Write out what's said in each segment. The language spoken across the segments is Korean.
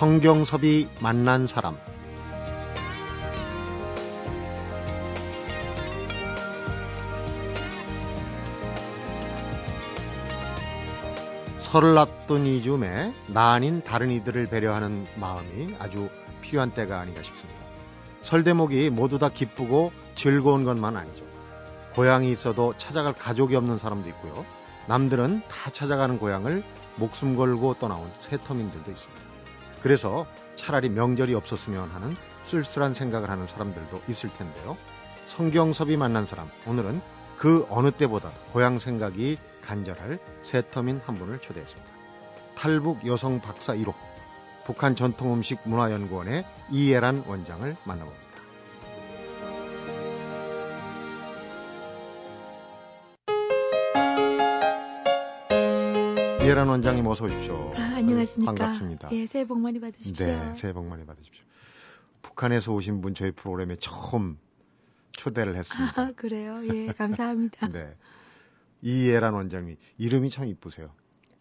성경섭이 만난 사람 설을 앞둔 이 즈음에 나 아닌 다른 이들을 배려하는 마음이 아주 필요한 때가 아닌가 싶습니다. 설 대목이 모두 다 기쁘고 즐거운 것만 아니죠. 고향이 있어도 찾아갈 가족이 없는 사람도 있고요. 남들은 다 찾아가는 고향을 목숨 걸고 떠나온 세터민들도 있습니다. 그래서 차라리 명절이 없었으면 하는 쓸쓸한 생각을 하는 사람들도 있을 텐데요. 성경섭이 만난 사람, 오늘은 그 어느 때보다 고향 생각이 간절할 세터민 한 분을 초대했습니다. 탈북 여성 박사 1호, 북한 전통음식 문화연구원의 이예란 원장을 만나봅니다. 이예란 원장님 어서 오십시오. 아, 안녕하십니까. 반갑습니다. 예, 새해 복 많이 받으십시오. 네, 새해 복 많이 받으십시오. 북한에서 오신 분 저희 프로그램에 처음 초대를 했습니다. 아, 그래요? 예, 감사합니다. 네. 이예란 원장님 이름이 참 이쁘세요.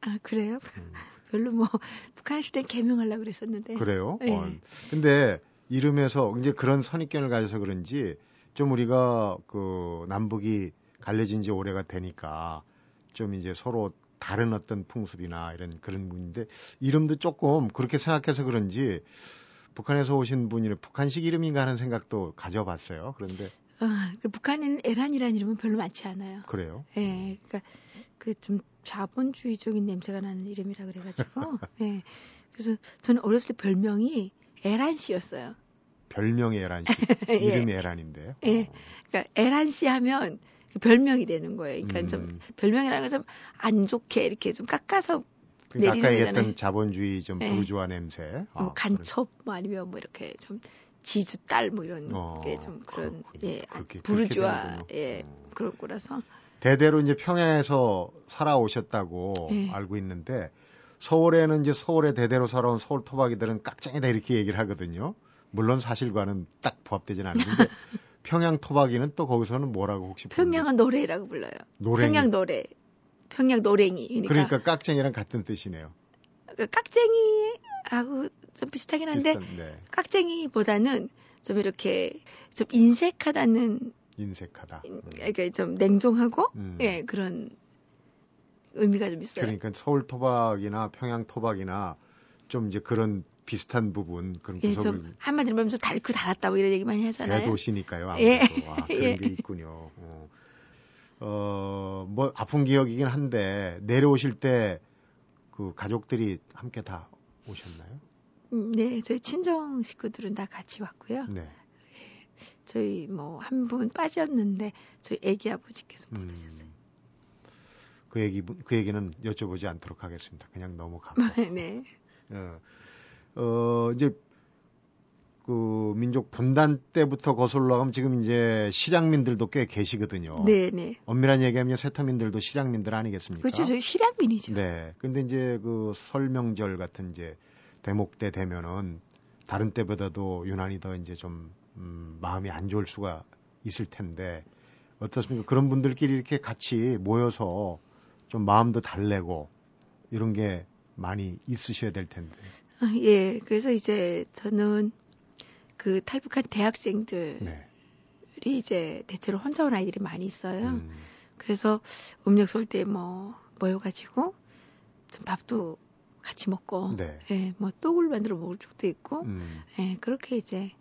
아, 그래요? 음. 별로 뭐 북한 있을 땐 개명하려고 그랬었는데. 그래요? 네. 어, 근데 이름에서 이제 그런 선입견을 가져서 그런지 좀 우리가 그 남북이 갈려진 지 오래가 되니까 좀 이제 서로 다른 어떤 풍습이나 이런 그런 분인데 이름도 조금 그렇게 생각해서 그런지 북한에서 오신 분이 북한식 이름인가 하는 생각도 가져봤어요. 그런데 아, 그 북한에는 에란이라는 이름은 별로 많지 않아요. 그래요? 예, 그러니까 그 좀 자본주의적인 냄새가 나는 이름이라 그래가지고. 예. 그래서 저는 어렸을 때 별명이 에란 씨였어요. 별명이 에란 씨. 예. 이름이 에란인데요. 예. 어. 그러니까 에란 씨 하면 그 별명이 되는 거예요. 그러니까 음. 좀 별명이라는 건 좀 안 좋게 이렇게 좀 깎아서 아까 내리는 얘기했던 거잖아요. 자본주의 좀 네. 부르주아 냄새. 뭐 아, 간첩 뭐 아니면 뭐 이렇게 좀 지주 딸 뭐 이런 어, 게좀 그런 그렇군요. 예 그렇게- 부르주아 그렇게. 예 어. 그런 거라서 대대로 이제 평양에서 살아오셨다고 네. 알고 있는데 서울에는 이제 서울에 대대로 살아온 서울 토박이들은 깍쟁이다 이렇게 얘기를 하거든요. 물론 사실과는 딱 부합되진 않는데 평양 토박이는 또 거기서는 뭐라고 혹시 평양은 노래라고 불러요. 노랭이. 평양 노래 평양 노랭이 그러니까, 그러니까 깍쟁이랑 같은 뜻이네요. 그 깍쟁이하고 좀 비슷하긴 한데 비슷한, 네. 깍쟁이보다는 좀 이렇게 좀 인색하다는 인색하다. 음. 그러니까 좀 냉정하고 음. 예 그런 의미가 좀 있어요. 그러니까 서울 토박이나 평양 토박이나 좀 이제 그런 비슷한 부분 그런 예, 구석을 좀 한마디로 말하면 좀 달고 달았다 뭐 이런 얘기 많이 하잖아요. 대도시니까요. 예. 아무래도. 와, 그런 예. 게 있군요. 어. 어, 뭐 아픈 기억이긴 한데 내려오실 때 그 가족들이 함께 다 오셨나요? 음, 네, 저희 친정 식구들은 다 같이 왔고요. 네. 저희 뭐 한 분 빠졌는데 저희 애기 아버지께서 못 음. 오셨어요. 그 얘기 그 얘기는 여쭤보지 않도록 하겠습니다. 그냥 넘어가고. 네. 어, 어, 이제 그 민족 분단 때부터 거슬러 가면 지금 이제 실향민들도 꽤 계시거든요. 네, 네. 엄밀한 얘기하면 세터민들도 실향민들 아니겠습니까? 그렇죠. 저희 실향민이죠. 네. 근데 이제 그 설명절 같은 이제 대목 때 되면은 다른 때보다도 유난히 더 이제 좀 음, 마음이 안 좋을 수가 있을 텐데 어떻습니까? 그런 분들끼리 이렇게 같이 모여서 좀 마음도 달래고 이런 게 많이 있으셔야 될 텐데. 아, 예. 그래서 이제 저는 그 탈북한 대학생들이 네. 이제 대체로 혼자 온 아이들이 많이 있어요. 음, 그래서 음력 쏠 때 뭐 모여가지고 좀 밥도 같이 먹고, 네. 예, 뭐 떡을 만들어 먹을 적도 있고, 음, 예, 그렇게 이제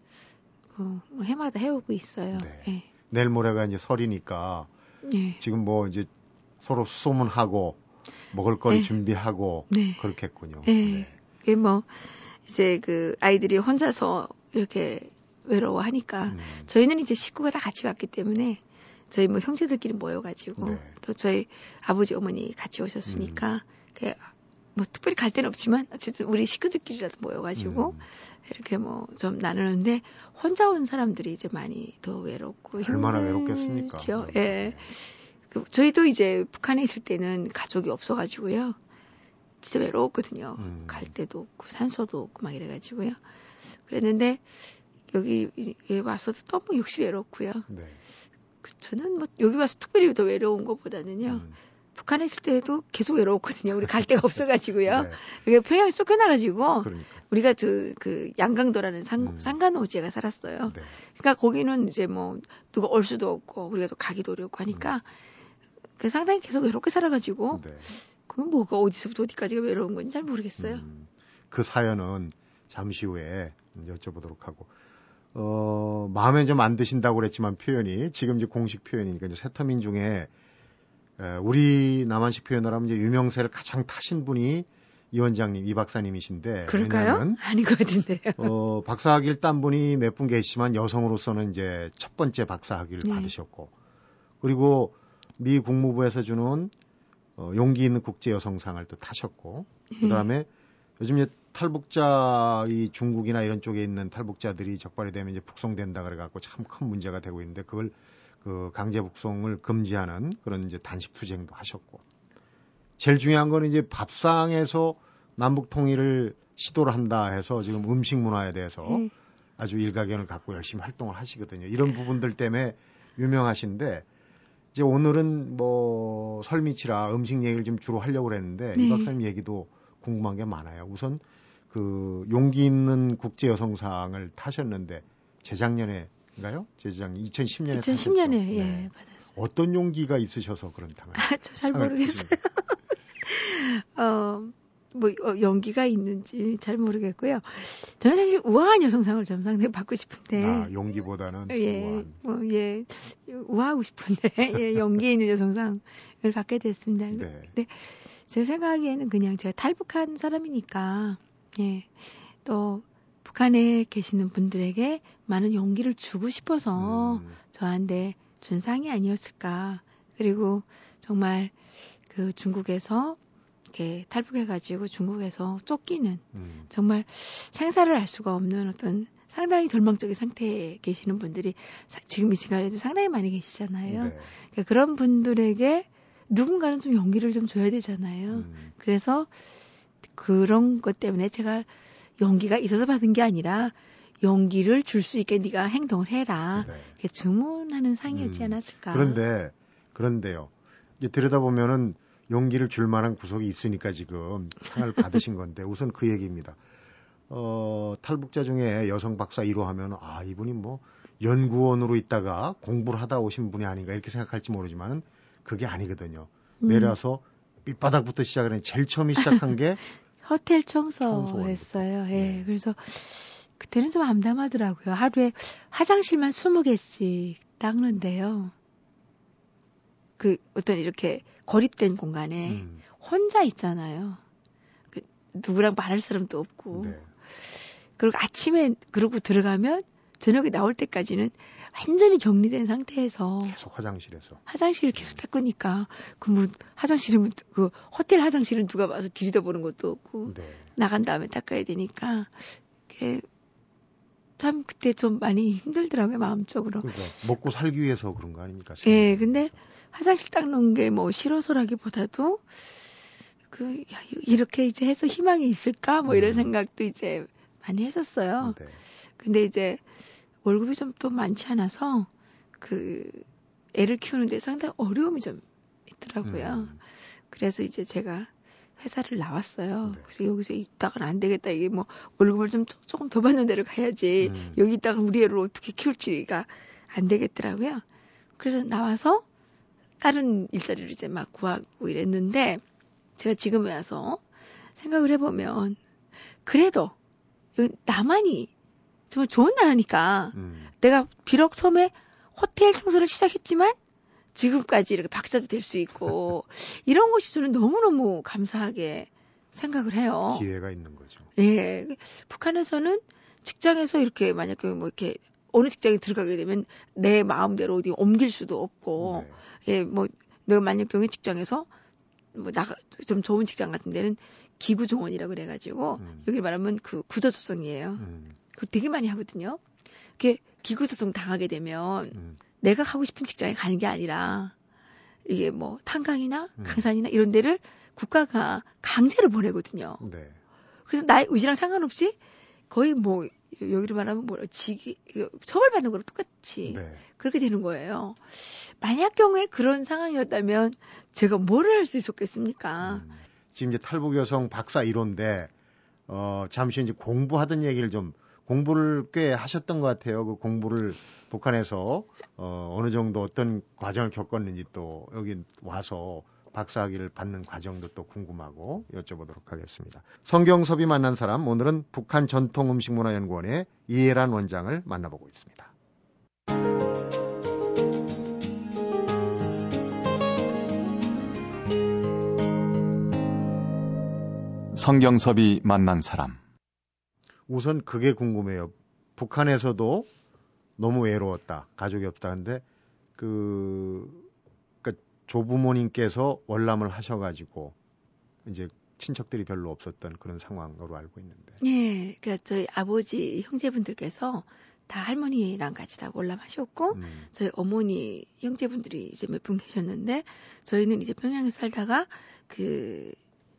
그뭐 해마다 해오고 있어요. 네. 예, 내일 모레가 이제 설이니까 예, 지금 뭐 이제 서로 수소문하고 먹을 거리 네. 준비하고 네. 그렇겠군요. 네. 그게 뭐 이제 그 아이들이 혼자서 이렇게 외로워하니까 음, 저희는 이제 식구가 다 같이 왔기 때문에 저희 뭐 형제들끼리 모여가지고 네. 또 저희 아버지 어머니 같이 오셨으니까 그뭐 특별히 갈 데는 없지만 어쨌든 우리 식구들끼리라도 모여가지고 음. 이렇게 뭐 좀 나누는데 혼자 온 사람들이 이제 많이 더 외롭고 얼마나. 외롭겠습니까? 네. 예. 그 저희도 이제 북한에 있을 때는 가족이 없어가지고요. 진짜 외로웠거든요. 음. 갈 데도 없고 산소도 없고 막 이래가지고요. 그랬는데 여기 에 와서도 너무 역시 외롭고요. 네. 그 저는 뭐 여기 와서 특별히 더 외로운 것보다는요. 음. 북한에 있을 때도 계속 외로웠거든요. 우리 갈 데가 없어가지고요. 네. 평양에 쫓겨나가지고 그러니까. 우리가 그, 그 양강도라는 상, 음. 상간오지에가 살았어요. 네. 그러니까 거기는 이제 뭐 누가 올 수도 없고 우리가 또 가기도 어렵고 하니까 그 상당히 계속 외롭게 살아가지고 네. 그 뭐가 어디서부터 어디까지가 외로운 건지 잘 모르겠어요. 음, 그 사연은 잠시 후에 여쭤보도록 하고 어, 마음에 좀 안 드신다고 그랬지만 표현이 지금 이제 공식 표현이니까 이제 세터민 중에 에, 우리 남한식 표현을 하면 이제 유명세를 가장 타신 분이 이 원장님, 이 박사님이신데 그럴까요? 아닌 것 같은데요. 어, 박사학위를 딴 분이 몇 분 계시지만 여성으로서는 이제 첫 번째 박사학위를 네. 받으셨고 그리고 미 국무부에서 주는 어, 용기 있는 국제 여성상을 또 타셨고 네. 그다음에 요즘 이제 탈북자 이 중국이나 이런 쪽에 있는 탈북자들이 적발이 되면 이제 북송된다 그래 갖고 참 큰 문제가 되고 있는데 그걸 그 강제 북송을 금지하는 그런 이제 단식 투쟁도 하셨고 제일 중요한 거는 이제 밥상에서 남북 통일을 시도를 한다 해서 지금 음식 문화에 대해서 네. 아주 일가견을 갖고 열심히 활동을 하시거든요. 이런 부분들 때문에 유명하신데 이제 오늘은 뭐 설미치라 음식 얘기를 좀 주로 하려고 그랬는데 이 네. 박사님 얘기도 궁금한 게 많아요. 우선 그 용기 있는 국제 여성상을 타셨는데 재작년에인가요? 재작년 2010년에 2010년에 네. 예 받았어요. 어떤 용기가 있으셔서 그런 상을 아, 저 잘 모르겠어요. 어, 뭐 어, 연기가 있는지 잘 모르겠고요. 저는 사실 우아한 여성상을 좀 상당히 받고 싶은데. 아, 용기보다는 예, 우아한. 뭐, 예, 우아하고 싶은데, 예, 연기에 있는 여성상을 받게 됐습니다. 네. 제 생각에는 그냥 제가 탈북한 사람이니까, 예, 또, 북한에 계시는 분들에게 많은 용기를 주고 싶어서 음, 저한테 준 상이 아니었을까. 그리고 정말 그 중국에서 이렇게 탈북해가지고 중국에서 쫓기는 음, 정말 생사를 알 수가 없는 어떤 상당히 절망적인 상태에 계시는 분들이 사- 지금 이 시간에도 상당히 많이 계시잖아요. 네. 그러니까 그런 분들에게 누군가는 좀 용기를 좀 줘야 되잖아요. 음, 그래서 그런 것 때문에 제가 용기가 있어서 받은 게 아니라 용기를 줄 수 있게 네가 행동을 해라. 네. 이렇게 주문하는 상이었지 음, 않았을까. 그런데 그런데요. 이제 들여다보면은 용기를 줄 만한 구석이 있으니까 지금 상을 받으신 건데 우선 그 얘기입니다. 어, 탈북자 중에 여성 박사 1호 하면 아, 이분이 뭐 연구원으로 있다가 공부를 하다 오신 분이 아닌가 이렇게 생각할지 모르지만은 그게 아니거든요. 음, 내려서 밑바닥부터 시작을 해 제일 처음에 시작한 게 호텔. 청소했어요. 예. 네. 그래서 그때는 좀 암담하더라고요. 하루에 화장실만 20개씩 닦는데요. 그 어떤 이렇게 고립된 공간에 음, 혼자 있잖아요. 그 누구랑 말할 사람도 없고. 네. 그리고 아침에 그러고 들어가면 저녁에 나올 때까지는 완전히 격리된 상태에서 계속 화장실에서 화장실을 계속 닦으니까 그 뭐 화장실은 그 호텔 화장실은 누가 와서 들여다보는 것도 없고 네. 나간 다음에 닦아야 되니까 그게 참 그때 좀 많이 힘들더라고요 마음적으로. 그러니까 먹고 살기 위해서 그런 거 아닙니까? 예, 근데 화장실 닦는 게 뭐 싫어서라기보다도 그 야, 이렇게 이제 해서 희망이 있을까 뭐 이런 음. 생각도 이제 많이 했었어요. 네. 근데 이제 월급이 좀 또 많지 않아서 그 애를 키우는데 상당히 어려움이 좀 있더라고요. 음, 그래서 이제 제가 회사를 나왔어요. 네. 그래서 여기서 있다가는 안 되겠다. 이게 뭐 월급을 좀 조- 조금 더 받는 데로 가야지. 음. 여기 있다가 우리 애를 어떻게 키울지가 안 되겠더라고요. 그래서 나와서 다른 일자리를 이제 막 구하고 이랬는데 제가 지금에 와서 생각을 해보면 그래도 나만이 정말 좋은 나라니까 음, 내가 비록 처음에 호텔 청소를 시작했지만 지금까지 이렇게 박사도 될 수 있고 이런 것이 저는 너무너무 감사하게 생각을 해요. 기회가 있는 거죠. 예. 북한에서는 직장에서 이렇게 만약에 뭐 이렇게 어느 직장에 들어가게 되면 내 마음대로 어디 옮길 수도 없고 네. 예, 뭐 내가 만약 경우 직장에서 뭐 나가 좀 좋은 직장 같은 데는 기구 정원이라고 그래 가지고 음. 여기 말하면 그 구조 조성이에요. 음, 그거 되게 많이 하거든요. 그게 기구 조성 당하게 되면 음, 내가 가고 싶은 직장에 가는 게 아니라 이게 뭐 탄강이나 음. 강산이나 이런 데를 국가가 강제로 보내거든요. 네. 그래서 나의 의지랑 상관없이 거의 뭐 여기로 말하면 뭐라 지기 처벌받는 거랑 똑같이 네. 그렇게 되는 거예요. 만약 경우에 그런 상황이었다면 제가 뭐를 할 수 있었겠습니까? 음. 지금 이제 탈북 여성 박사 1호인데 어 잠시 이제 공부하던 얘기를 좀 공부를 꽤 하셨던 것 같아요. 그 공부를 북한에서 어 어느 정도 어떤 과정을 겪었는지 또 여기 와서 박사학위를 받는 과정도 또 궁금하고 여쭤보도록 하겠습니다. 성경섭이 만난 사람 오늘은 북한 전통 음식 문화 연구원의 이해란 원장을 만나보고 있습니다. 성경섭이 만난 사람. 우선 그게 궁금해요. 북한에서도 너무 외로웠다. 가족이 없다. 근데 그, 조부모님께서 월남을 하셔가지고 이제 친척들이 별로 없었던 그런 상황으로 알고 있는데. 예, 그러니까 저희 아버지 형제분들께서 다 할머니랑 같이 다 월남하셨고 음, 저희 어머니 형제분들이 이제 몇 분 계셨는데 저희는 이제 평양에 살다가 그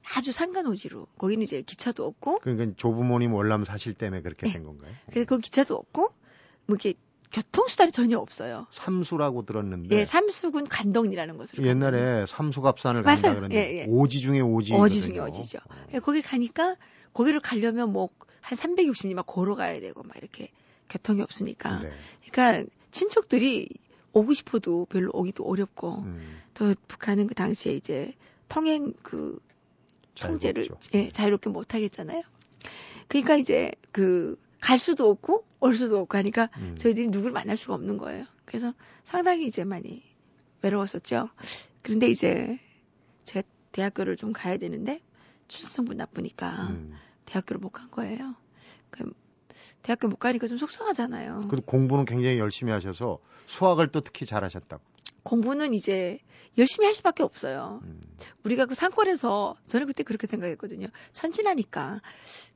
아주 상간오지로 거기는 이제 기차도 없고 그러니까 조부모님 월남 사실 때문에 그렇게 네. 된 건가요? 그래서 거기 기차도 없고 뭐 이렇게 교통수단이 전혀 없어요. 삼수라고 들었는데 예, 삼수군 간덕이라는 곳으로 네. 옛날에 삼수갑산을 간다 맞아요. 그러는데 예, 예. 오지 중에 오지 어지 중에 어지죠. 예, 거길 가니까 거기를 가려면 뭐 한 360리 막 걸어 가야 되고 막 이렇게 교통이 없으니까. 네. 그러니까 친척들이 오고 싶어도 별로 오기도 어렵고 음, 또 북한은 그 당시에 이제 통행 그 통제를 자유롭죠. 예, 자유롭게 못 하겠잖아요. 그러니까 이제 그 갈 수도 없고 올 수도 없고 하니까 음. 저희들이 누구를 만날 수가 없는 거예요. 그래서 상당히 이제 많이 외로웠었죠. 그런데 이제 제가 대학교를 좀 가야 되는데 출생부 나쁘니까 음. 대학교를 못 간 거예요. 그 대학교 못 가니까 좀 속상하잖아요. 그래도 공부는 굉장히 열심히 하셔서 수학을 또 특히 잘하셨다고. 공부는 이제 열심히 할 수밖에 없어요. 음. 우리가 그 상권에서 저는 그때 그렇게 생각했거든요. 천진하니까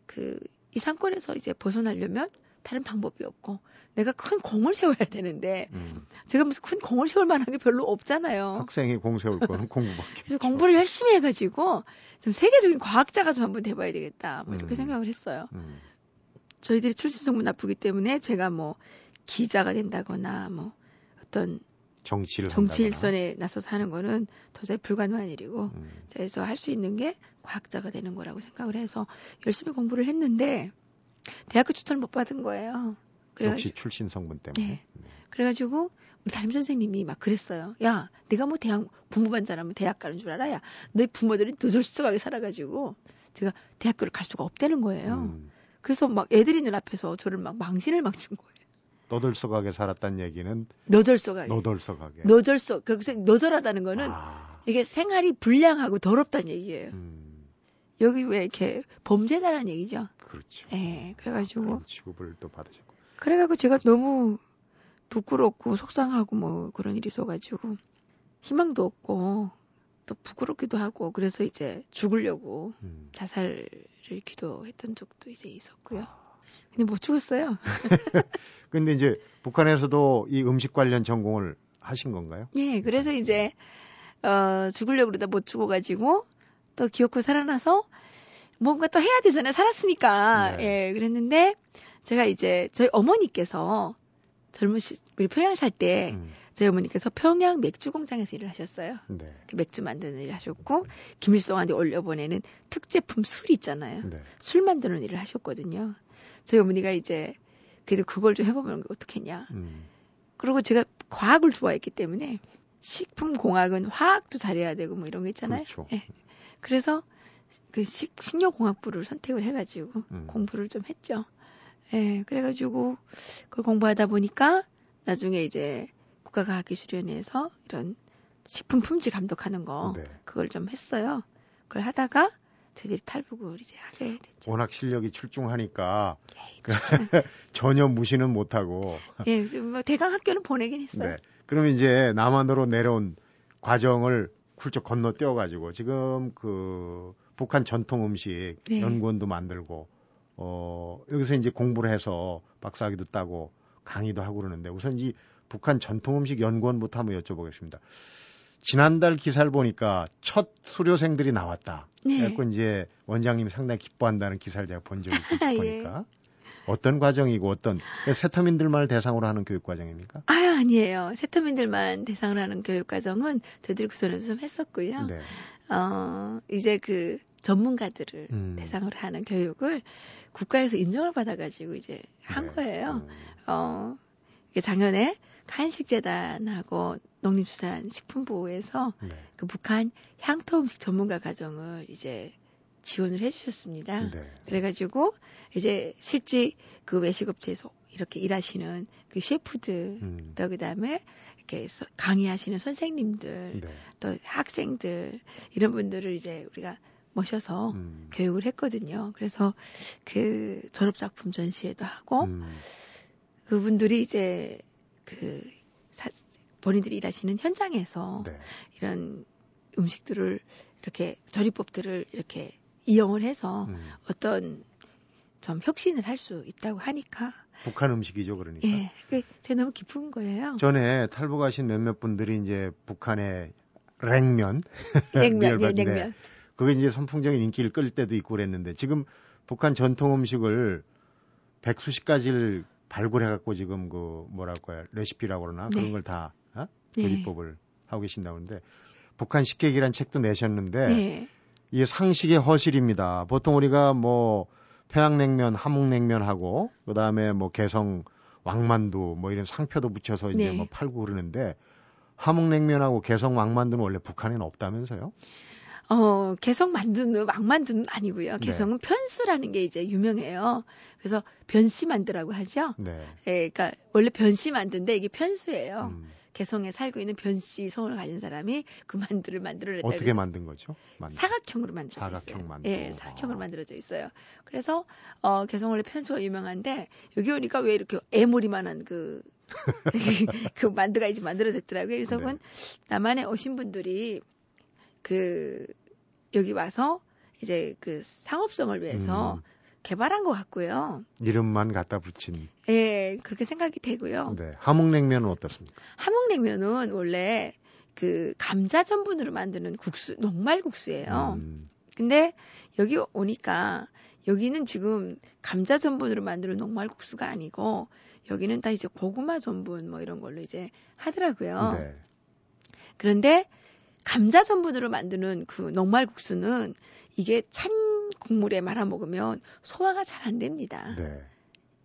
그 이 상권에서 이제 벗어나려면 다른 방법이 없고 내가 큰 공을 세워야 되는데 음. 제가 무슨 큰 공을 세울 만한 게 별로 없잖아요. 학생이 공 세울 거는 공부밖에 그래서. 공부를 열심히 해가지고 좀 세계적인 과학자가 좀 한번 돼봐야 되겠다. 뭐 이렇게 음. 생각을 했어요. 음. 저희들이 출신 성분 나쁘기 때문에 제가 뭐 기자가 된다거나 뭐 어떤 정치를 정치. 일선에 나서서 하는 거는 도저히 불가능한 일이고 음. 그래서 할 수 있는 게 과학자가 되는 거라고 생각을 해서 열심히 공부를 했는데 대학교 추천을 못 받은 거예요. 그래가지고, 역시 출신 성분 때문에. 네. 그래가지고 우리 담임 선생님이 막 그랬어요. 야, 내가 뭐 대학 부모반 잘하면 대학 가는 줄 알아? 야, 너희 부모들이 노절수석하게 살아가지고 제가 대학교를 갈 수가 없다는 거예요. 음. 그래서 막 애들이 있는 앞에서 저를 막 망신을 막준 거예요. 너덜썩하게 살았다는 얘기는 너절석하게. 너덜썩하게. 너절석. 거기서 너절하다는 거는 아. 이게 생활이 불량하고 더럽다는 얘기예요. 음. 여기 왜 이렇게 범죄자라는 얘기죠. 그렇죠. 예, 그래가지고 그런 취급을 또 받으셨고. 그래가지고 제가 너무 부끄럽고 속상하고 뭐 그런 일이 있어가지고 희망도 없고 또 부끄럽기도 하고 그래서 이제 죽으려고 음. 자살을 기도했던 적도 이제 있었고요. 근데 못 죽었어요. 근데 이제 북한에서도 이 음식 관련 전공을 하신 건가요? 예, 그래서 이제 어 죽으려고 그러다 못 죽어가지고 또 기어코 살아나서 뭔가 또 해야 되잖아요. 살았으니까 네. 예, 그랬는데 제가 이제 저희 어머니께서 젊으시 우리 평양 살때 음. 저희 어머니께서 평양 맥주 공장에서 일을 하셨어요. 네. 그 맥주 만드는 일 하셨고 김일성한테 올려보내는 특제품 술 있잖아요. 네. 술 만드는 일을 하셨거든요. 저희 어머니가 이제 그래도 그걸 좀 해보면 어떻겠냐. 음. 그리고 제가 과학을 좋아했기 때문에 식품 공학은 화학도 잘해야 되고 뭐 이런 거 있잖아요. 그렇죠. 예. 그래서 그 식, 식료공학부를 선택을 해가지고 음. 공부를 좀 했죠. 예, 그래가지고 그걸 공부하다 보니까 나중에 이제 국가과학기술위원회에서 이런 식품 품질 감독하는 거 네. 그걸 좀 했어요. 그걸 하다가 저희들이 탈북을 이제 하게 됐죠. 워낙 실력이 출중하니까 예, 전혀 무시는 못하고. 예, 뭐 대강 학교는 보내긴 했어요. 네. 그러면 이제 남한으로 내려온 과정을 훌쩍 건너 뛰어가지고 지금 그 북한 전통 음식 네. 연구원도 만들고 어 여기서 이제 공부를 해서 박사학위도 따고 강의도 하고 그러는데 우선 이 북한 전통 음식 연구원부터 한번 여쭤보겠습니다. 지난달 기사를 보니까 첫 수료생들이 나왔다. 네. 그래서 이제 원장님이 상당히 기뻐한다는 기사를 제가 본 적이 있어요. 예. 어떤 과정이고 어떤 세터민들만을 대상으로 하는 교육 과정입니까? 아 아니에요. 세터민들만 대상으로 하는 교육 과정은 저희들이 구선에서 좀 했었고요. 네. 어 이제 그 전문가들을 음. 대상으로 하는 교육을 국가에서 인정을 받아가지고 이제 한 네. 거예요. 음. 어 작년에 한식재단하고 농림수산식품부에서 네. 그 북한 향토 음식 전문가 과정을 이제 지원을 해주셨습니다. 네. 그래가지고 이제 실제 그 외식업체에서 이렇게 일하시는 그 셰프들 음. 또 그다음에 이렇게 강의하시는 선생님들 네. 또 학생들 이런 분들을 이제 우리가 모셔서 음. 교육을 했거든요. 그래서 그 졸업 작품 전시회도 하고 음. 그분들이 이제 그 사, 본인들이 일하시는 현장에서 네. 이런 음식들을 이렇게 조리법들을 이렇게 이용을 해서 음. 어떤 좀 혁신을 할 수 있다고 하니까 북한 음식이죠, 그러니까. 예, 그 제가 너무 기쁜 거예요. 전에 탈북하신 몇몇 분들이 이제 북한의 냉면, 냉면, 예, 냉면. 그게 이제 선풍적인 인기를 끌 때도 있고 그랬는데 지금 북한 전통 음식을 백수십 가지를 발굴해갖고 지금 그 뭐랄까요 레시피라고 그러나 네. 그런 걸다 어? 조리법을 네. 하고 계신다고 하는데 북한 식객이란 책도 내셨는데 네. 이게 상식의 허실입니다. 보통 우리가 뭐 평양냉면, 함흥냉면하고 그다음에 뭐 개성 왕만두 뭐 이런 상표도 붙여서 이제 네. 뭐 팔고 그러는데 함흥냉면하고 개성 왕만두는 원래 북한에는 없다면서요? 어, 개성 만두는 왕만두는 아니고요. 네. 개성은 네. 편수라는 게 이제 유명해요. 그래서 변씨 만두라고 하죠. 네. 예, 그러니까 원래 변씨 만두인데 이게 편수예요. 음. 개성에 살고 있는 변씨 성을 가진 사람이 그 만두를 만들어냈다. 어떻게 만든 거죠? 만두. 사각형으로 만들어져 사각형 있어요. 만두. 예, 사각형으로 아. 만들어져 있어요. 그래서 어, 개성 원래 편수가 유명한데 여기 오니까 왜 이렇게 애물이만한 그, 그 만두가 이제 만들어졌더라고요. 그래서 그건 네. 남한에 오신 분들이 그 여기 와서 이제 그 상업성을 위해서 음. 개발한 것 같고요. 이름만 갖다 붙인. 예, 그렇게 생각이 되고요. 네. 함흥냉면은 어떻습니까? 함흥냉면은 원래 그 감자 전분으로 만드는 국수, 녹말 국수예요. 음. 근데 여기 오니까 여기는 지금 감자 전분으로 만드는 녹말 국수가 아니고 여기는 다 이제 고구마 전분 뭐 이런 걸로 이제 하더라고요. 네. 그런데 감자 전분으로 만드는 그 녹말 국수는 이게 찬 국물에 말아 먹으면 소화가 잘 안 됩니다. 네.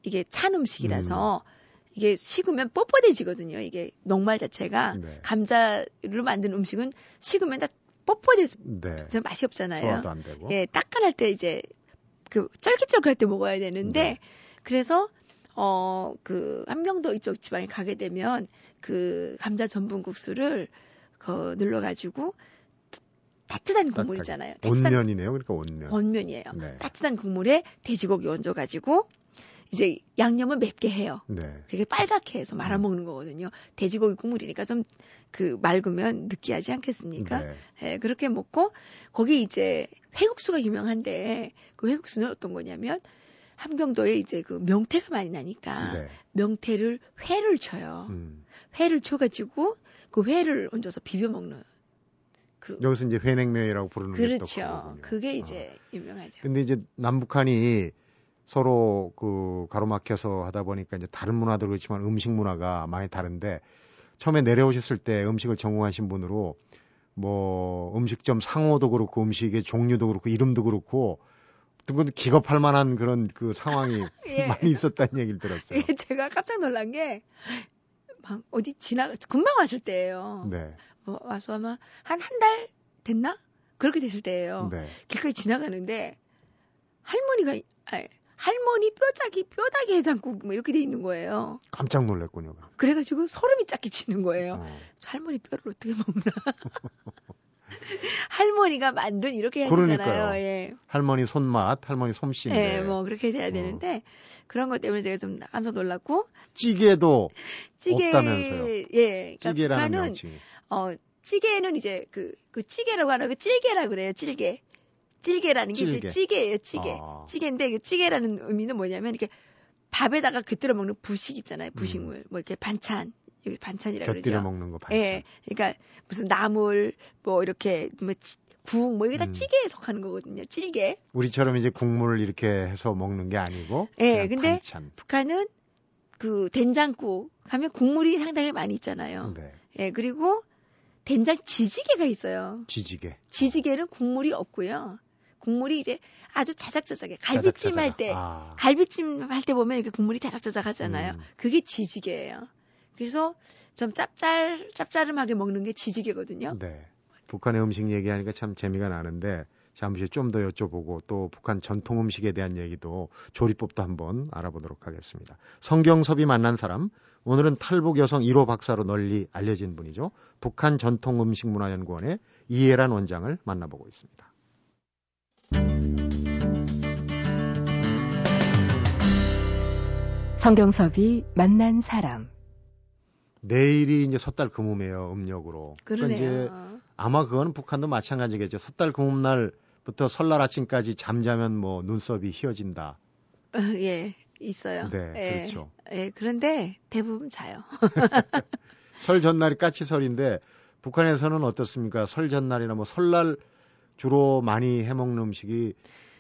이게 찬 음식이라서 음. 이게 식으면 뻣뻣해지거든요. 이게 녹말 자체가 네. 감자로 만든 음식은 식으면 다 뻣뻣해서 네. 맛이 없잖아요. 소화도 안 되고. 예, 따끈할 때 이제 그 쫄깃쫄깃할 때 먹어야 되는데 네. 그래서 어 그 함경도 이쪽 지방에 가게 되면 그 감자 전분 국수를 그 눌러 가지고 따뜻한 국물이잖아요. 따뜻한 온면이네요. 그러니까 온면. 온면이에요. 네. 따뜻한 국물에 돼지고기 얹어 가지고 이제 양념은 맵게 해요. 네. 그게 빨갛게 해서 말아 먹는 거거든요. 돼지고기 국물이니까 좀 그 맑으면 느끼하지 않겠습니까? 네. 네. 그렇게 먹고 거기 이제 회국수가 유명한데 그 회국수는 어떤 거냐면 함경도에 이제 그 명태가 많이 나니까 네. 명태를 회를 쳐요. 음. 회를 쳐가지고 그 회를 얹어서 비벼 먹는 그 여기서 이제 회냉면이라고 부르는 그렇죠. 그게 이제 어. 유명하죠. 근데 이제 남북한이 서로 그 가로막혀서 하다 보니까 이제 다른 문화도 그렇지만 음식 문화가 많이 다른데 처음에 내려오셨을 때 음식을 전공하신 분으로 뭐 음식점 상호도 그렇고 음식의 종류도 그렇고 이름도 그렇고 어떤 기겁할 만한 그런 그 상황이 예. 많이 있었다는 얘기를 들었어요. 예, 제가 깜짝 놀란 게 막 어디 지나 금방 왔을 때예요. 네. 뭐 와서 아마 한 한 달 됐나? 그렇게 됐을 때예요. 네. 길거리 지나가는데 할머니가 아니, 할머니 뼈다귀 뼈다귀 해장국 뭐 이렇게 돼 있는 거예요. 깜짝 놀랐군요. 그래가지고 소름이 쫙 끼치는 거예요. 어. 할머니 뼈를 어떻게 먹나? 할머니가 만든 이렇게 해야 그러니까요. 되잖아요. 예. 할머니 손맛, 할머니 솜씨인데. 예, 뭐 그렇게 돼야 어. 되는데 그런 것 때문에 제가 좀 깜짝 놀랐고. 찌개도 찌개, 없다면서요. 예. 그러니까 찌개라는 명칭. 어, 찌개는 이제 그, 그 찌개라고 하는 그 찔개라 그래요. 찔개. 찔개라는 게 찔개. 이제 찌개예요. 찌개. 아. 찌개인데 그 찌개라는 의미는 뭐냐면 이렇게 밥에다가 곁들여 먹는 부식 있잖아요. 부식물. 음. 뭐 이렇게 반찬. 여기 반찬이라고 그러죠. 곁들여 먹는 거 반찬. 예. 그러니까 무슨 나물 뭐 이렇게 뭐 국, 뭐 이게 다 음. 찌개에 속하는 거거든요. 찌개. 우리처럼 이제 국물을 이렇게 해서 먹는 게 아니고. 예, 근데 반찬. 북한은 그 된장국 하면 국물이 상당히 많이 있잖아요. 네. 예, 그리고 된장 지지개가 있어요. 지지개. 지지개는 국물이 없고요. 국물이 이제 아주 자작자작해. 갈비찜 자작 자작. 할 때, 아. 갈비찜 할 때 보면 이렇게 국물이 자작자작 하잖아요. 음. 그게 지지개예요. 그래서 좀 짭짤, 짭짤하게 먹는 게 지지개거든요. 네. 북한의 음식 얘기하니까 참 재미가 나는데 잠시 좀 더 여쭤보고 또 북한 전통 음식에 대한 얘기도 조리법도 한번 알아보도록 하겠습니다. 성경섭이 만난 사람 오늘은 탈북 여성 1호 박사로 널리 알려진 분이죠. 북한 전통 음식 문화연구원의 이해란 원장을 만나보고 있습니다. 성경섭이 만난 사람. 내일이 이제 섣달 금음이에요. 음력으로. 그러니까 이제 그러네요. 아마 그거는 북한도 마찬가지겠죠. 섣달 금음 날부터 설날 아침까지 잠자면 뭐 눈썹이 휘어진다. 어, 예, 있어요. 네, 예, 그렇죠. 예, 그런데 대부분 자요. 설 전날이 까치설인데 북한에서는 어떻습니까? 설 전날이나 뭐 설날 주로 많이 해먹는 음식이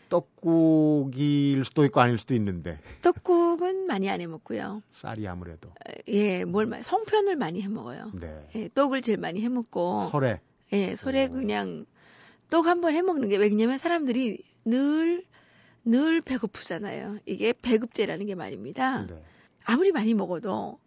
떡국일 수도 있고 아닐 수도 있는데 떡국은 많이 안 해 먹고요. 쌀이 아무래도 예, 뭘 많이 송편을 많이 해 먹어요. 네 예, 떡을 제일 많이 해 먹고 설에 예, 설에 오. 그냥 떡 한 번 해 먹는 게 왜냐면 사람들이 늘 늘 배고프잖아요. 이게 배급제라는 게 말입니다. 네. 아무리 많이 먹어도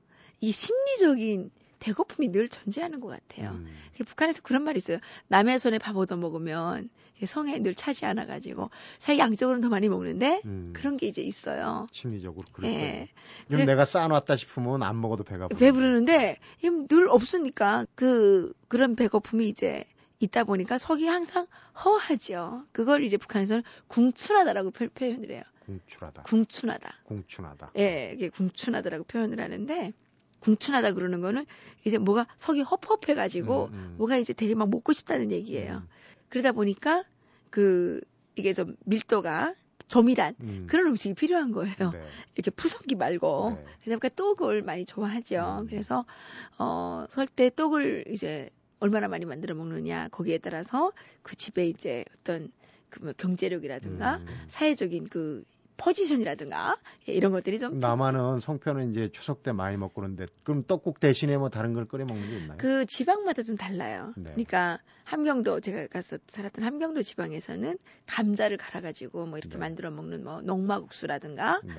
이 심리적인 배고픔이 늘 존재하는 것 같아요. 음, 그 북한에서 그런 말이 있어요. 남의 손에 밥 얻어 먹으면 성에 늘 차지 않아 가지고 사실 양적으로는 더 많이 먹는데 음, 그런 게 이제 있어요. 심리적으로 그럴 예. 그래- 내가 쌓아놨다 싶으면 안 먹어도 배가 부르는데. 배부르는데 늘 없으니까 그 그런 배고픔이 이제 있다 보니까 속이 항상 허하죠. 그걸 이제 북한에서는 궁춘하다라고 표, 현을 해요. 궁출하다. 궁춘하다. 궁춘하다. 예, 이게 궁춘하다라고 표현을 하는데 궁춘하다 그러는 거는 이제 뭐가 속이 헛헛해가지고 음, 음. 뭐가 이제 되게 막 먹고 싶다는 얘기예요. 음, 그러다 보니까 그 이게 좀 밀도가 조밀한 음. 그런 음식이 필요한 거예요. 네. 이렇게 푸석기 말고. 네. 그러니까 떡을 많이 좋아하죠. 음. 그래서 어, 설때 떡을 이제 얼마나 많이 만들어 먹느냐 거기에 따라서 그 집에 이제 어떤 그뭐 경제력이라든가 음. 사회적인 그 포지션이라든가 예, 이런 것들이 좀 남한은 송편은 이제 추석 때 많이 먹고 그런데 그럼 떡국 대신에 뭐 다른 걸 끓여 먹는 게 있나요? 그 지방마다 좀 달라요. 네. 그러니까 함경도 제가 가서 살았던 함경도 지방에서는 감자를 갈아가지고 뭐 이렇게 네. 만들어 먹는 뭐 농마국수라든가 네.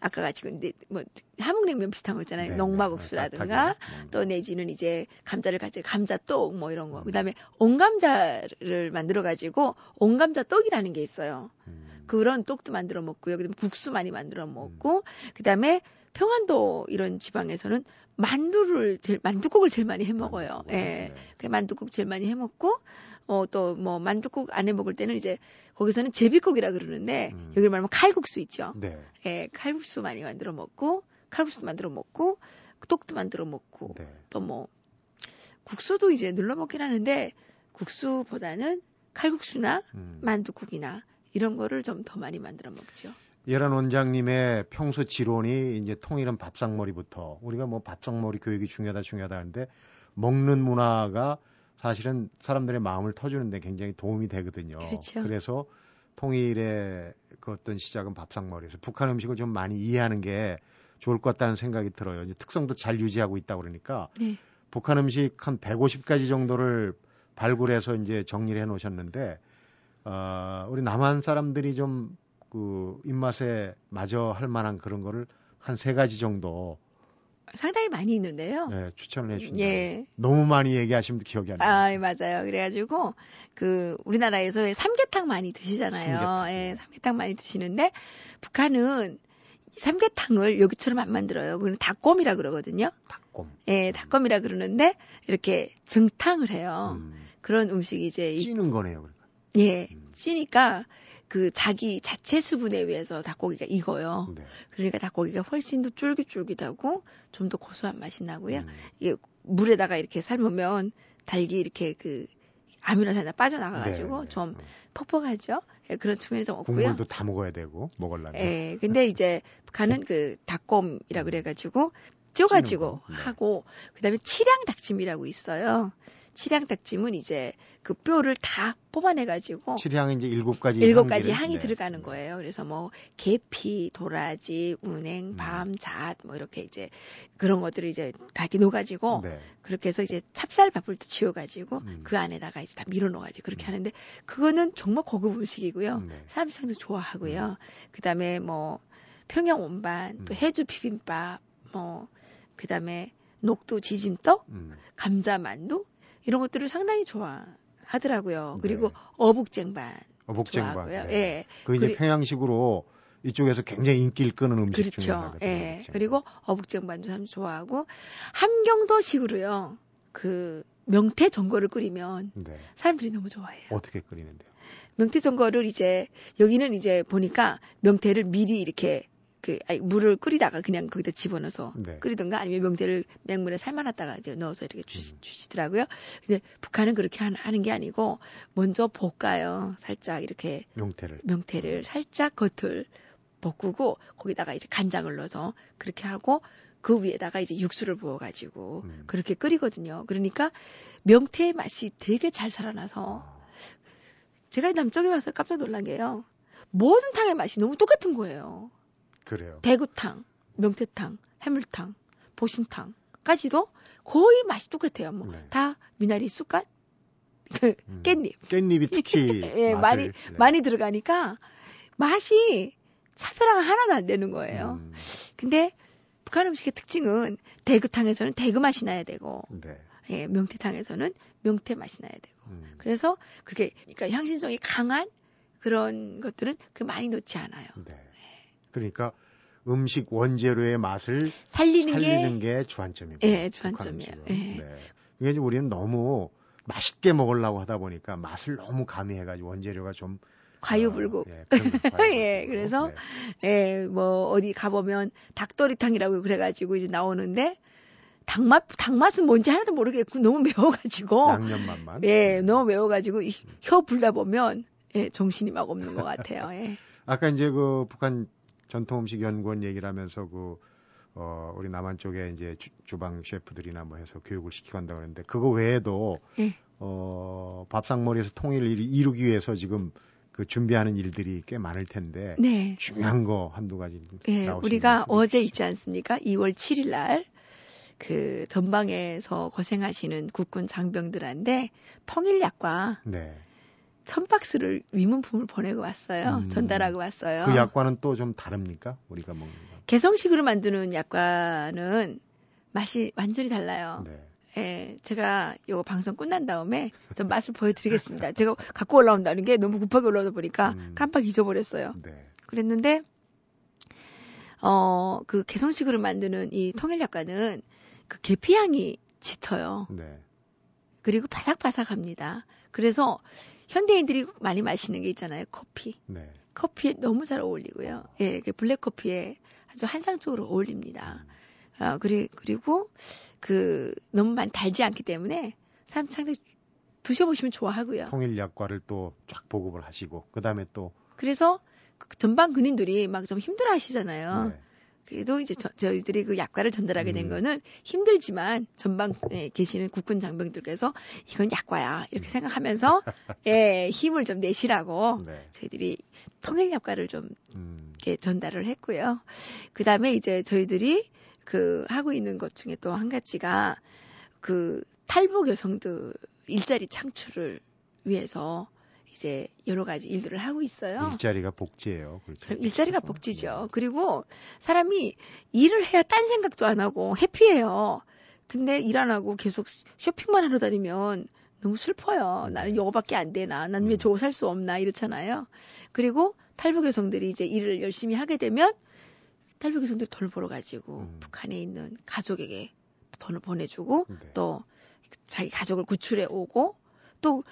아까 같이 근데 뭐 함흥냉면 비슷한 거 있잖아요. 네, 농마국수라든가 네. 따뜻하게 또 내지는 이제 감자를 가지고 감자떡 뭐 이런 거. 음. 그다음에 온감자를 만들어 가지고 온감자 떡이라는 게 있어요. 음. 그런 떡도 만들어 먹고요. 그다음에 국수 많이 만들어 먹고 그다음에 평안도 이런 지방에서는 만두를 제일 만두국을 제일 많이 해 먹어요. 예. 네. 그 만두국 제일 많이 해 먹고 어 또 뭐 만두국 안 해 먹을 때는 이제 거기서는 제비국이라 그러는데 음. 여기 말하면 칼국수 있죠. 네. 예, 칼국수 많이 만들어 먹고 칼국수 만들어 먹고 떡도 만들어 먹고 네. 또뭐 국수도 이제 눌러 먹긴 하는데 국수보다는 칼국수나 음. 만두국이나 이런 거를 좀 더 많이 만들어 먹죠. 예란 원장님의 평소 지론이 이제 통일은 밥상머리부터 우리가 뭐 밥상머리 교육이 중요하다 중요하다 하는데 먹는 문화가 사실은 사람들의 마음을 터주는데 굉장히 도움이 되거든요. 그렇죠. 래서 통일의 그 어떤 시작은 밥상머리에서 북한 음식을 좀 많이 이해하는 게 좋을 것 같다는 생각이 들어요. 이제 특성도 잘 유지하고 있다 그러니까 네. 북한 음식 한 150가지 정도를 발굴해서 이제 정리를 해 놓으셨는데 어, 우리 남한 사람들이 좀 그 입맛에 맞아 할 만한 그런 거를 한 세 가지 정도 상당히 많이 있는데요. 예, 추천을 해 주신다. 예. 너무 많이 얘기하시면 기억이 안 나요. 아, 예, 맞아요. 그래가지고, 그, 우리나라에서 왜 삼계탕 많이 드시잖아요. 삼계탕. 예, 삼계탕 많이 드시는데, 북한은 삼계탕을 여기처럼 안 만들어요. 그는 닭곰이라 그러거든요. 닭곰. 예, 닭곰이라 그러는데, 이렇게 증탕을 해요. 음, 그런 음식이 이제, 이- 찌는 거네요. 그러니까. 예, 음. 찌니까, 그 자기 자체 수분에 의해서 닭고기가 익어요. 네. 그러니까 닭고기가 훨씬 더 쫄깃쫄깃하고 좀 더 고소한 맛이 나고요. 음, 이게 물에다가 이렇게 삶으면 달기 이렇게 그 아미노산이 빠져나가가지고 네, 네. 좀 음. 퍽퍽하죠. 예, 그런 측면에서 없고요. 국물도 다 먹어야 되고 먹으려면. 예, 근데 이제 북한은 그 닭곰이라 그래가지고 쪄가지고 네. 하고 그다음에 칠양 닭찜이라고 있어요. 칠향닭찜은 이제 그 뼈를 다 뽑아내가지고 칠향이 이제 일곱 가지 일곱 가지 향이 네. 들어가는 거예요. 그래서 뭐 계피, 도라지, 운행, 음. 밤, 잣 뭐 이렇게 이제 그런 것들을 이제 다 이렇게 넣어가지고 네. 그렇게 해서 이제 찹쌀밥을 또 지어가지고 음. 그 안에다가 이제 다 밀어 넣어가지고 그렇게 음. 하는데 그거는 정말 고급 음식이고요. 네. 사람들이 상당히 좋아하고요. 그다음에 뭐 평양 온반, 또 음. 해주 비빔밥, 뭐 그다음에 녹두 지짐떡, 음. 감자 만두 이런 것들을 상당히 좋아하더라고요. 그리고 네. 어묵쟁반 어복쟁반. 좋아하고요. 네. 예. 그 이제 그리- 평양식으로 이쪽에서 굉장히 인기를 끄는 음식 중에 그렇죠. 하나거든요. 예. 어복쟁반. 그리고 어묵쟁반도 참 좋아하고 함경도식으로요. 그 명태 전골을 끓이면 네. 사람들이 너무 좋아해요. 어떻게 끓이는데요? 명태 전골을 이제 여기는 이제 보니까 명태를 미리 이렇게 그 아니, 물을 끓이다가 그냥 거기다 집어넣어서 네. 끓이든가 아니면 명태를 맹물에 삶아놨다가 이제 넣어서 이렇게 주시, 음. 주시더라고요. 근데 북한은 그렇게 하는, 게 아니고 먼저 볶아요. 살짝 이렇게 명태를. 명태를 살짝 겉을 볶고 거기다가 이제 간장을 넣어서 그렇게 하고 그 위에다가 이제 육수를 부어가지고 음. 그렇게 끓이거든요. 그러니까 명태의 맛이 되게 잘 살아나서 아, 제가 남쪽에 와서 깜짝 놀란 게요. 모든 탕의 맛이 너무 똑같은 거예요. 그래요. 대구탕, 명태탕, 해물탕, 보신탕까지도 거의 맛이 똑같아요. 뭐 네. 다 미나리 쑥갓, 그 음. 깻잎 깻잎이 특히 예, 맛을, 많이 네. 많이 들어가니까 맛이 차별화가 하나도 안 되는 거예요. 음, 근데 북한 음식의 특징은 대구탕에서는 대구 맛이 나야 되고, 네. 예, 명태탕에서는 명태 맛이 나야 되고. 음, 그래서 그렇게 그러니까 향신성이 강한 그런 것들은 그 많이 넣지 않아요. 네. 그러니까 음식 원재료의 맛을 살리는, 살리는 게 게 주안점이고. 예, 주안점이에요. 예. 네. 이게 이제 우리는 너무 맛있게 먹으려고 하다 보니까 맛을 너무 가미해가지고 원재료가 좀 과유불급. 어, 예. 예, 그래서 네. 예, 뭐 어디 가 보면 닭도리탕이라고 그래가지고 이제 나오는데 닭맛 닭맛은 뭔지 하나도 모르겠고 너무 매워가지고 양념 맛만. 예, 음. 너무 매워가지고 이- 혀 불다 보면 예, 정신이 막 없는 것 같아요. 예. 아까 이제 그 북한 전통 음식 연구원 얘기를 하면서 그 어, 우리 남한 쪽에 이제 주, 방 셰프들이나 뭐 해서 교육을 시키고 한다고 그랬는데 그거 외에도 예. 어, 밥상머리에서 통일을 이루- 이루기 위해서 지금 그 준비하는 일들이 꽤 많을 텐데 네. 중요한 거 한두 가지 예, 나오시면 우리가 어제. 있지 않습니까? 2월 7일 날, 그, 전방에서 고생하시는 국군 장병들한테 통일약과 네. 천 박스를 위문품을 보내고 왔어요. 음. 전달하고 왔어요. 그 약과는 또 좀 다릅니까? 우리가 먹는 거. 개성식으로 만드는 약과는 맛이 완전히 달라요. 네. 예, 제가 요거 방송 끝난 다음에 좀 맛을 보여드리겠습니다. 제가 갖고 올라온다는 게 너무 급하게 올라오다 보니까 음. 깜빡 잊어버렸어요. 네. 그랬는데 어 그 개성식으로 만드는 이 통일약과는 그 계피향이 짙어요. 네. 그리고 바삭바삭합니다. 그래서 현대인들이 많이 마시는 게 있잖아요. 커피. 네. 커피에 너무 잘 어울리고요. 예, 그 블랙 커피에 아주 한상적으로 어울립니다. 아, 그리, 그리고 그 너무 많이 달지 않기 때문에 사람 상당히 드셔보시면 좋아하고요. 통일 약과를 또 쫙 보급을 하시고 그 다음에 또 그래서 그 전방 군인들이 막 좀 힘들어 하시잖아요. 네. 그래도 이제 저, 저희들이 그 약과를 전달하게 된 음. 거는 힘들지만 전방에 계시는 국군 장병들께서 이건 약과야 이렇게 생각하면서 예 힘을 좀 내시라고 네. 저희들이 통일 약과를 좀 음. 이렇게 전달을 했고요. 그 다음에 이제 저희들이 그 하고 있는 것 중에 또 한 가지가 그 탈북 여성들 일자리 창출을 위해서 이제 여러 가지 일들을 하고 있어요. 일자리가 복지예요. 그렇죠. 일자리가 복지죠. 그리고 사람이 일을 해야 딴 생각도 안 하고 해피해요. 근데 일 안 하고 계속 쇼핑만 하러 다니면 너무 슬퍼요. 나는 이거밖에 안 되나? 난왜 음. 저거 살 수 없나? 이렇잖아요. 그리고 탈북 여성들이 이제 일을 열심히 하게 되면 탈북 여성들이 돈을 벌어가지고 음. 북한에 있는 가족에게 돈을 보내주고 네. 또 자기 가족을 구출해 오고 또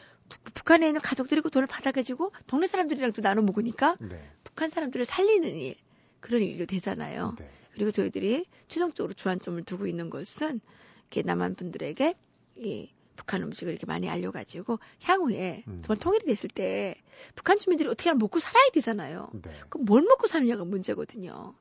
북한에 있는 가족들이 그 돈을 받아가지고 동네 사람들이랑 또 나눠 먹으니까 네. 북한 사람들을 살리는 일 그런 일도 되잖아요. 네. 그리고 저희들이 최종적으로 주안점을 두고 있는 것은 이렇게 남한 분들에게 이 북한 음식을 이렇게 많이 알려가지고 향후에 음. 정말 통일이 됐을 때 북한 주민들이 어떻게 하면 먹고 살아야 되잖아요. 네. 그럼 뭘 먹고 사느냐가 문제거든요.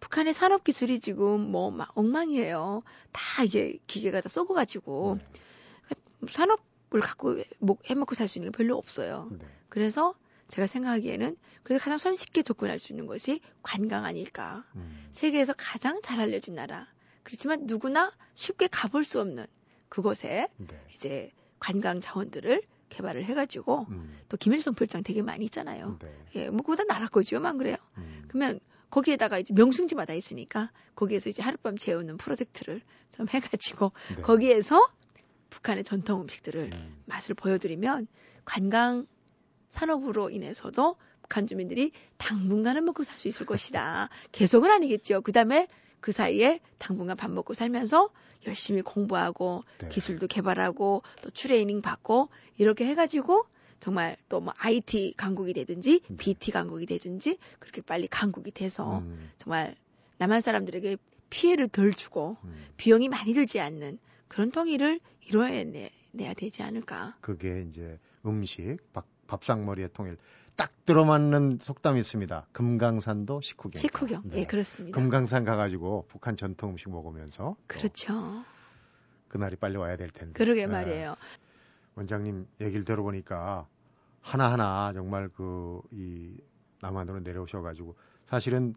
북한의 산업 기술이 지금 뭐 막 엉망이에요. 다 이게 기계가 다 썩어가지고 네. 산업 뭘 갖고 목 해먹고 살 수 있는 게 별로 없어요. 네. 그래서 제가 생각하기에는 그래서 가장 손쉽게 접근할 수 있는 것이 관광 아닐까. 음. 세계에서 가장 잘 알려진 나라. 그렇지만 누구나 쉽게 가볼 수 없는 그곳에 네. 이제 관광 자원들을 개발을 해가지고 음. 또 김일성 별장 되게 많이 있잖아요. 네. 예, 뭐 그보다 나라 거지요만 그래요. 음. 그러면 거기에다가 이제 명승지마다 있으니까 거기에서 이제 하룻밤 재우는 프로젝트를 좀 해가지고 네. 거기에서 북한의 전통 음식들을 음. 맛을 보여드리면 관광 산업으로 인해서도 북한 주민들이 당분간은 먹고 살 수 있을 것이다. 계속은 아니겠죠. 그 다음에 그 사이에 당분간 밥 먹고 살면서 열심히 공부하고 네. 기술도 개발하고 또 트레이닝 받고 이렇게 해가지고 정말 또 뭐 IT 강국이 되든지 네. BT 강국이 되든지 그렇게 빨리 강국이 돼서 음. 정말 남한 사람들에게 피해를 덜 주고 음. 비용이 많이 들지 않는 그런 통일을 이뤄내야 되지 않을까. 그게 이제 음식 밥, 밥상머리의 통일 딱 들어맞는 속담이 있습니다. 금강산도 식후경. 식후경. 네. 예, 그렇습니다. 금강산 가가지고 북한 전통 음식 먹으면서 또 그렇죠. 그날이 빨리 와야 될 텐데. 그러게 네. 말이에요. 원장님 얘기를 들어보니까 하나하나 정말 그 이 남한으로 내려오셔가지고 사실은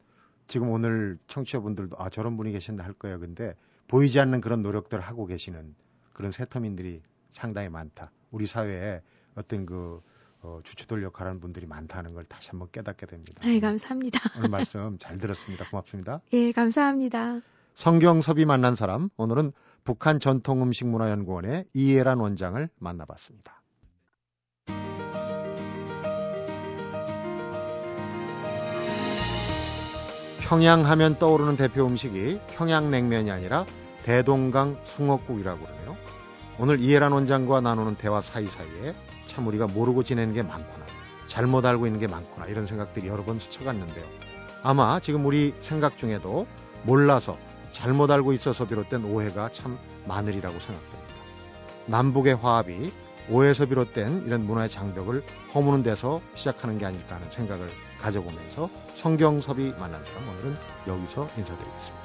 지금 오늘 청취자분들도 아 저런 분이 계신다 할 거예요. 근데 보이지 않는 그런 노력들을 하고 계시는 그런 세터민들이 상당히 많다. 우리 사회에 어떤 그 어, 주체들 역할하는 분들이 많다는 걸 다시 한번 깨닫게 됩니다. 네, 감사합니다. 오늘 말씀 잘 들었습니다. 고맙습니다. 예, 감사합니다. 성경섭이 만난 사람 오늘은 북한 전통음식문화연구원의 이해란 원장을 만나봤습니다. 평양하면 떠오르는 대표 음식이 평양냉면이 아니라 대동강 숭어국이라고 그러네요. 오늘 이해란 원장과 나누는 대화 사이사이에 참 우리가 모르고 지내는 게 많구나. 잘못 알고 있는 게 많구나. 이런 생각들이 여러 번 스쳐갔는데요. 아마 지금 우리 생각 중에도 몰라서 잘못 알고 있어서 비롯된 오해가 참 많으리라고 생각됩니다. 남북의 화합이 오해에서 비롯된 이런 문화의 장벽을 허무는 데서 시작하는 게 아닐까 하는 생각을 가져보면서 성경섭이 만난 사람 오늘은 여기서 인사드리겠습니다.